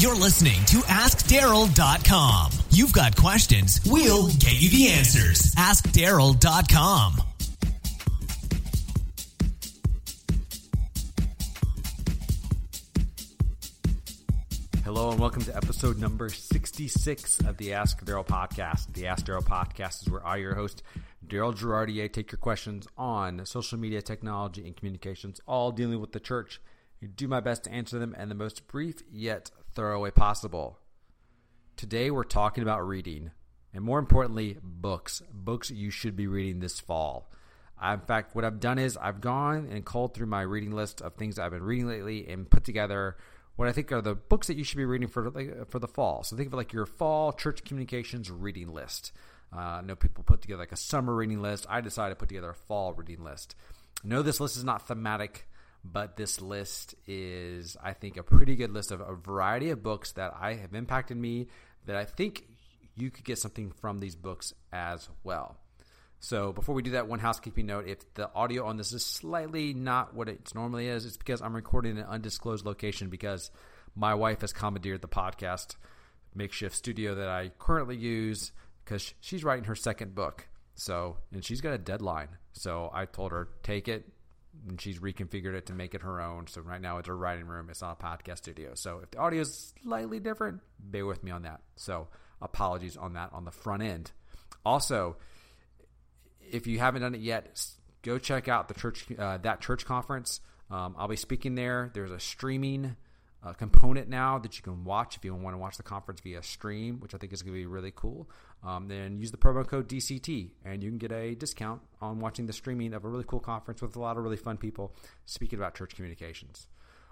You're listening to AskDaryl.com. You've got questions, we'll get you the answers. AskDaryl.com. Hello and welcome to episode number 66 of the Ask Daryl podcast. The Ask Daryl podcast is where I, your host, Daryl Girardier, take your questions on social media, technology, and communications, all dealing with the church. I do my best to answer them in the most brief yet thorough way possible. Today we're talking about reading, and more importantly, books. Books you should be reading this fall. in fact, what I've done is I've gone and called through my reading list of things I've been reading lately and put together what I think are the books that you should be reading for for the fall. So think of it like your fall church communications reading list. Uh, I know people put together like a summer reading list. I decided to put together a fall reading list. No, this list is not thematic, but this list is, I think, a pretty good list of a variety of books that I have impacted me. That I think you could get something from these books as well. So before we do that, one housekeeping note: if the audio on this is slightly not what it normally is, it's because I'm recording in an undisclosed location because my wife has commandeered the podcast makeshift studio that I currently use because she's writing her second book. So and she's got a deadline. So I told her take it, and she's reconfigured it to make it her own. So right now it's her writing room. It's not a podcast studio. So if the audio is slightly different, bear with me on that. So apologies on that on the front end. Also if you haven't done it yet, go check out the church uh, that church conference. Um, I'll be speaking there. There's a streaming uh, component now that you can watch if you want to watch the conference via stream, which I think is going to be really cool. Um, then use the promo code DCT and you can get a discount on watching the streaming of a really cool conference with a lot of really fun people speaking about church communications.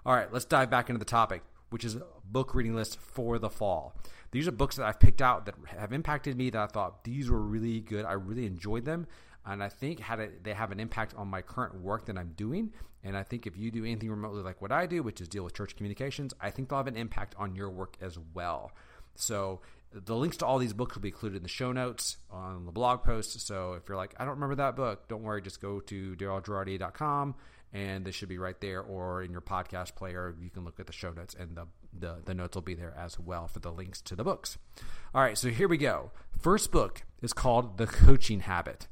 All right, let's dive back into the topic, which is book reading list for the fall. These are books that I've picked out that have impacted me that I thought these were really good. I really enjoyed them and I think had they have an impact on my current work that I'm doing. And I think if you do anything remotely like what I do, which is deal with church communications, I think they'll have an impact on your work as well. So the links to all these books will be included in the show notes on the blog post. So if you're like, I don't remember that book, don't worry, just go to daryldgirardier.com and they should be right there or in your podcast player. You can look at the show notes and the, the, the notes will be there as well for the links to the books. All right, so here we go. First book is called The Coaching Habit.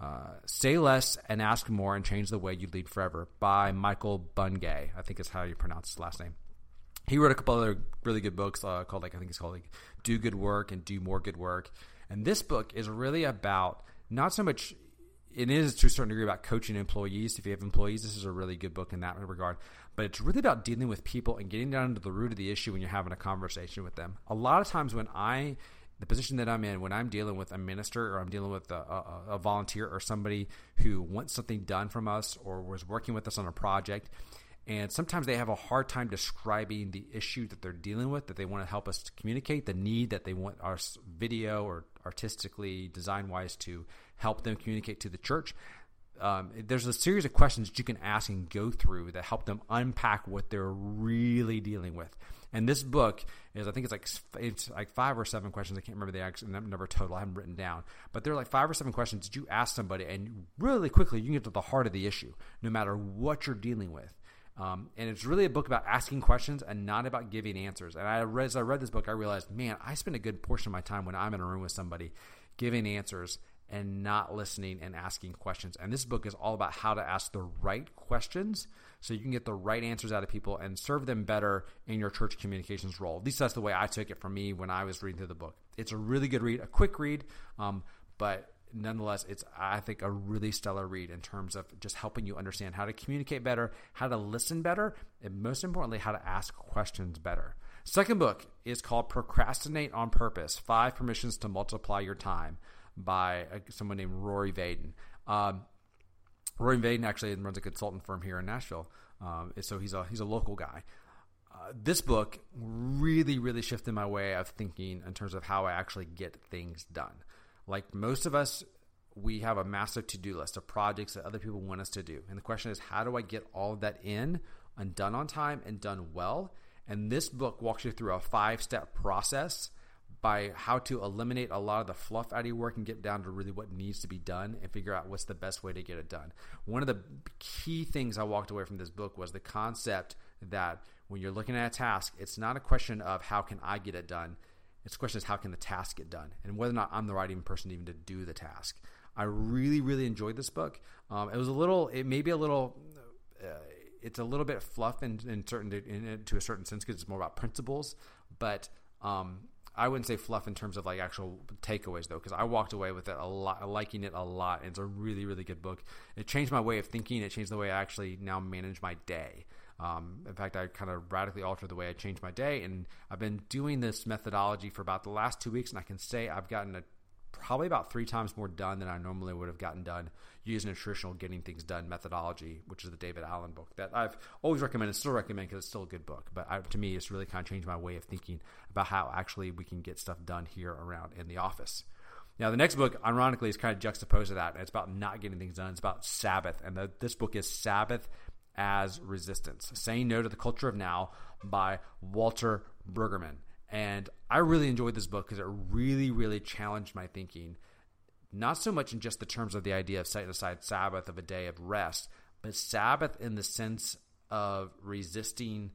Uh, Say Less and Ask More and Change the Way You Lead Forever by Michael Bungay. I think is how you pronounce his last name. He wrote a couple other really good books uh, called like I think it's called like Do Good Work and Do More Good Work. And this book is really about not so much it is to a certain degree about coaching employees. If you have employees, this is a really good book in that regard. But it's really about dealing with people and getting down to the root of the issue when you're having a conversation with them. A lot of times when I the position that I'm in when I'm dealing with a minister or I'm dealing with a, a, a, volunteer or somebody who wants something done from us or was working with us on a project. And sometimes they have a hard time describing the issue that they're dealing with, that they want to help us to communicate, the need that they want our video or artistically, design wise, to help them communicate to the church. Um, there's a series of questions that you can ask and go through that help them unpack what they're really dealing with. And this book is, I think it's like it's like five or seven questions. I can't remember the actual number total. I haven't written down, but they're like five or seven questions that you ask somebody, and really quickly you can get to the heart of the issue, no matter what you're dealing with. Um, and it's really a book about asking questions and not about giving answers. And I read, as I read this book, I realized, man, I spend a good portion of my time when I'm in a room with somebody giving answers and not listening and asking questions. And this book is all about how to ask the right questions so you can get the right answers out of people and serve them better in your church communications role. At least that's the way I took it from me when I was reading through the book. It's a really good read, a quick read, um, but nonetheless, it's I think a really stellar read in terms of just helping you understand how to communicate better, how to listen better, and most importantly, how to ask questions better. Second book is called Procrastinate on Purpose: Five Permissions to Multiply Your Time by uh, someone named Rory Vaden. Um, Rory Vaden actually runs a consultant firm here in Nashville, um, so he's a he's a local guy. Uh, this book really, really shifted my way of thinking in terms of how I actually get things done. Like most of us, we have a massive to do list of projects that other people want us to do, and the question is, how do I get all of that in and done on time and done well? And this book walks you through a five step process by how to eliminate a lot of the fluff out of your work and get down to really what needs to be done and figure out what's the best way to get it done. One of the key things I walked away from this book was the concept that when you're looking at a task, it's not a question of how can I get it done. It's a question of how can the task get done and whether or not I'm the right even person even to do the task. I really, really enjoyed this book. Um, it was a little, it may be a little, uh, it's a little bit fluff in, in certain, in, to a certain sense because it's more about principles, but um, I wouldn't say fluff in terms of like actual takeaways though, because I walked away with it a lot, liking it a lot. It's a really, really good book. It changed my way of thinking. It changed the way I actually now manage my day. Um, in fact, I kind of radically altered the way I changed my day, and I've been doing this methodology for about the last two weeks, and I can say I've gotten a probably about three times more done than I normally would have gotten done using a traditional getting things done methodology, which is the David Allen book that I've always recommended, still recommend because it's still a good book. But I, to me, it's really kind of changed my way of thinking about how actually we can get stuff done here around in the office. Now, the next book, ironically, is kind of juxtaposed to that. It's about not getting things done. It's about Sabbath. And the, this book is Sabbath as Resistance Saying No to the Culture of Now by Walter Brueggemann. And I really enjoyed this book because it really, really challenged my thinking, not so much in just the terms of the idea of setting aside Sabbath of a day of rest, but Sabbath in the sense of resisting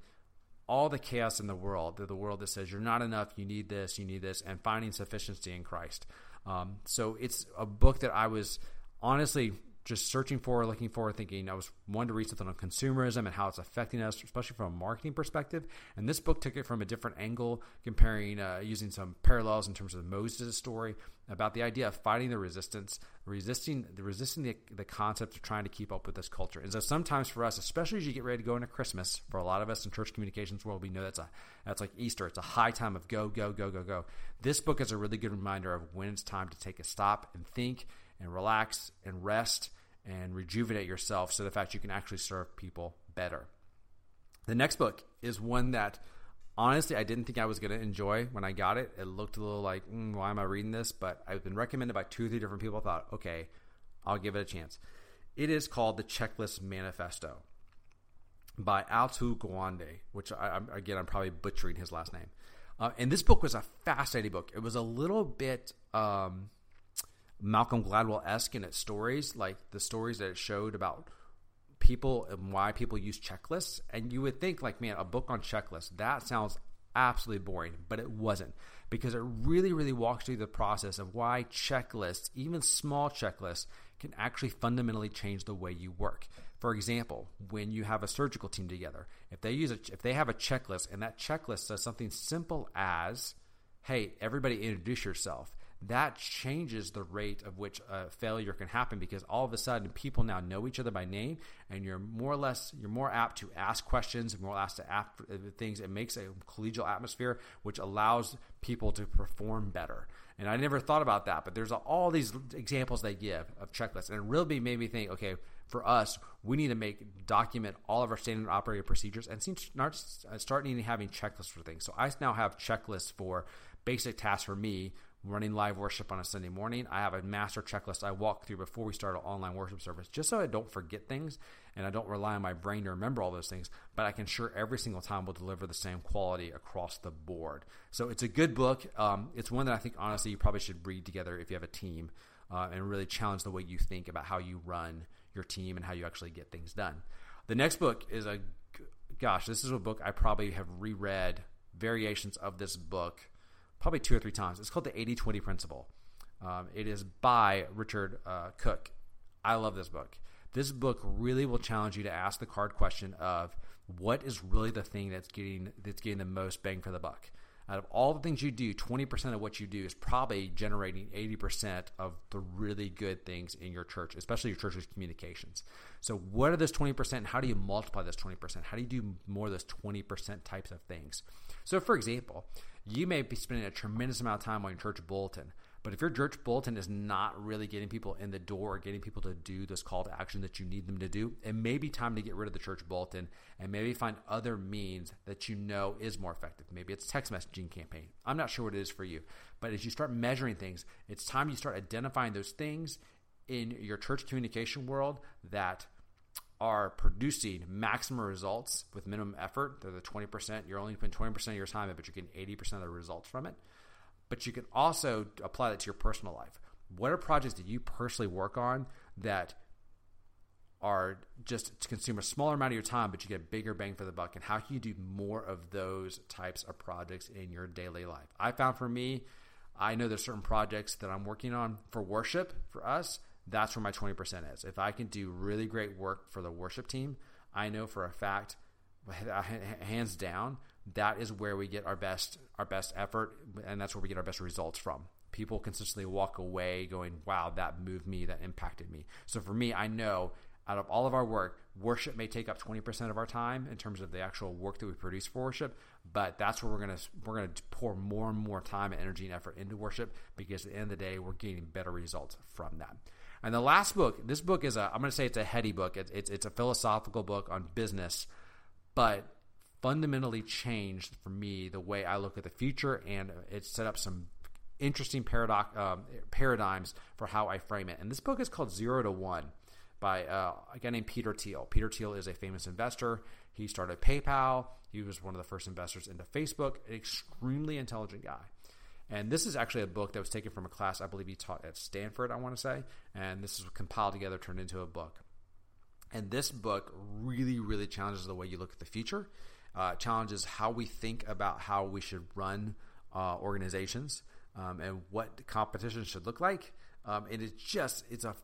all the chaos in the world, the, the world that says you're not enough, you need this, you need this, and finding sufficiency in Christ. Um, so it's a book that I was honestly just searching for, looking for, thinking I was wanting to read something on consumerism and how it's affecting us, especially from a marketing perspective. And this book took it from a different angle, comparing, uh, using some parallels in terms of Moses' story about the idea of fighting the resistance, resisting the resisting the, the concept of trying to keep up with this culture. And so sometimes for us, especially as you get ready to go into Christmas, for a lot of us in church communications world, we know that's a that's like Easter. It's a high time of go, go, go, go, go. This book is a really good reminder of when it's time to take a stop and think and relax and rest and rejuvenate yourself so the fact you can actually serve people better. The next book is one that honestly I didn't think I was going to enjoy when I got it. It looked a little like, mm, why am I reading this? But I've been recommended by two or three different people. I thought, okay, I'll give it a chance. It is called The Checklist Manifesto by Atul Gawande, which I, again, I'm probably butchering his last name. Uh, and this book was a fascinating book. It was a little bit um, Malcolm Gladwell esque in its stories, like the stories that it showed about people and why people use checklists. And you would think, like, man, a book on checklists, that sounds absolutely boring, but it wasn't because it really, really walks through the process of why checklists, even small checklists, can actually fundamentally change the way you work. For example, when you have a surgical team together, if they use a, if they have a checklist and that checklist says something simple as, "Hey, everybody introduce yourself," that changes the rate of which a failure can happen because all of a sudden people now know each other by name and you're more or less you're more apt to ask questions and more apt to ask uh, things. It makes a collegial atmosphere which allows people to perform better. And i never thought about that but there's all these examples they give of checklists and it really made me think okay for us we need to make document all of our standard operating procedures and start, uh, start needing having checklists for things. So i now have checklists for basic tasks for me running live worship on a Sunday morning. I have a master checklist I walk through before we start an online worship service, just so I don't forget things and I don't rely on my brain to remember all those things, but I can sure every single time will deliver the same quality across the board. So it's a good book. Um, it's one that I think honestly you probably should read together if you have a team uh, and really challenge the way you think about how you run your team and how you actually get things done. The next book is a gosh, this is a book I probably have reread variations of this book probably two or three times. It's called the 80 20 Principle. Um, it is by Richard uh, Koch. I love this book. This book really will challenge you to ask the card question of what is really the thing that's getting that's getting the most bang for the buck. Out of all the things you do, 20% of what you do is probably generating 80% of the really good things in your church, especially your church's communications. So, what are those 20% and how do you multiply those 20%? How do you do more of those 20% types of things? So, for example, you may be spending a tremendous amount of time on your church bulletin. But if your church bulletin is not really getting people in the door or getting people to do this call to action that you need them to do, it may be time to get rid of the church bulletin and maybe find other means that you know is more effective. Maybe it's text messaging campaign. I'm not sure what it is for you. But as you start measuring things, it's time you start identifying those things in your church communication world that are producing maximum results with minimum effort. They're the 20%. You're only putting 20% of your time in, but you're getting 80% of the results from it. But you can also apply that to your personal life. What are projects that you personally work on that are just to consume a smaller amount of your time, but you get a bigger bang for the buck. And how can you do more of those types of projects in your daily life? I found for me, I know there's certain projects that I'm working on for worship for us. That's where my 20% is. If I can do really great work for the worship team, I know for a fact, hands down, that is where we get our best our best effort, and that's where we get our best results from. People consistently walk away going, "Wow, that moved me, that impacted me." So for me, I know out of all of our work, worship may take up 20% of our time in terms of the actual work that we produce for worship, but that's where we're going to we're going to pour more and more time and energy and effort into worship because at the end of the day, we're getting better results from that. And the last book, this book is a I'm going to say it's a heady book. It's it's, it's a philosophical book on business, but fundamentally changed for me the way I look at the future, and it set up some interesting paradox, um, paradigms for how I frame it. And this book is called Zero to One by uh, a guy named Peter Thiel. Peter Thiel is a famous investor. He started PayPal. He was one of the first investors into Facebook. An extremely intelligent guy. And this is actually a book that was taken from a class I believe he taught at Stanford, I want to say. And this is compiled together, turned into a book. And this book really, really challenges the way you look at the future uh, challenges how we think about how we should run uh, organizations um, and what competition should look like. Um, and it's just it's a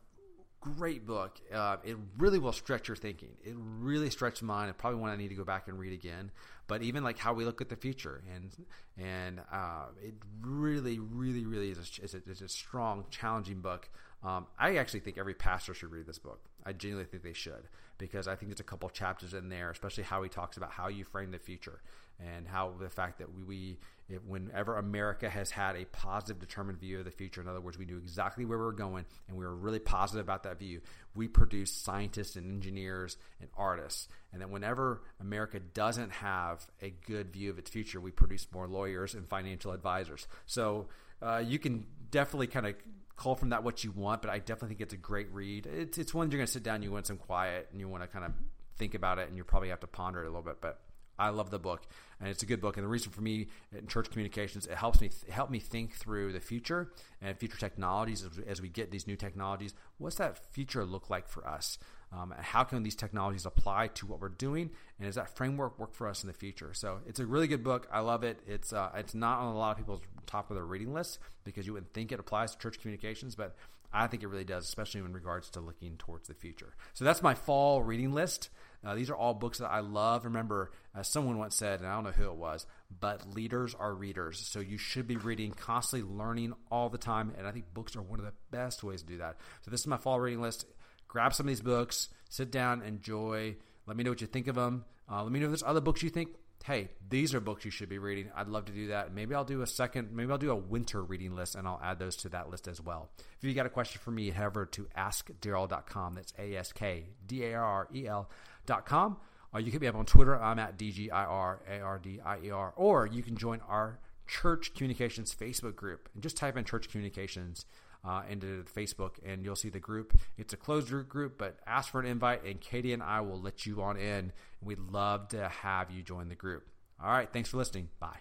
great book. Uh, it really will stretch your thinking. It really stretched mine. It's probably one I need to go back and read again. But even like how we look at the future, and and uh, it really, really, really is a, is a, is a strong, challenging book. Um, I actually think every pastor should read this book. I genuinely think they should because I think there's a couple chapters in there, especially how he talks about how you frame the future and how the fact that we, we if, whenever America has had a positive, determined view of the future, in other words, we knew exactly where we were going and we were really positive about that view, we produce scientists and engineers and artists. And then whenever America doesn't have a good view of its future, we produce more lawyers and financial advisors. So uh, you can definitely kind of call from that what you want, but I definitely think it's a great read. It's it's one you're going to sit down, you want some quiet, and you want to kind of think about it, and you probably have to ponder it a little bit. But I love the book, and it's a good book. And the reason for me in church communications, it helps me help me think through the future and future technologies as, we get these new technologies. What's that future look like for us? Um, how can these technologies apply to what we're doing? And does that framework work for us in the future? So it's a really good book. I love it. It's uh, it's not on a lot of people's top of their reading list because you wouldn't think it applies to church communications, but I think it really does, especially in regards to looking towards the future. So that's my fall reading list. Uh, these are all books that I love. Remember, as someone once said, and I don't know who it was, but leaders are readers. So you should be reading, constantly learning all the time. And I think books are one of the best ways to do that. So this is my fall reading list grab some of these books, sit down, enjoy. Let me know what you think of them. Uh, let me know if there's other books you think, hey, these are books you should be reading. I'd love to do that. Maybe I'll do a second, maybe I'll do a winter reading list and I'll add those to that list as well. If you got a question for me, head over to askdarrell.com. That's A S K D A R E L.com. Or you can be up on Twitter. I'm at D G I R A R D I E R. Or you can join our Church Communications Facebook group and just type in Church Communications uh, into Facebook, and you'll see the group. It's a closed group, but ask for an invite, and Katie and I will let you on in. We'd love to have you join the group. All right, thanks for listening. Bye.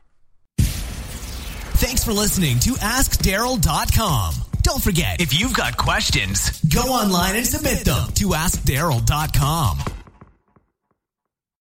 Thanks for listening to AskDarrell.com. Don't forget, if you've got questions, go online and submit them to AskDarrell.com.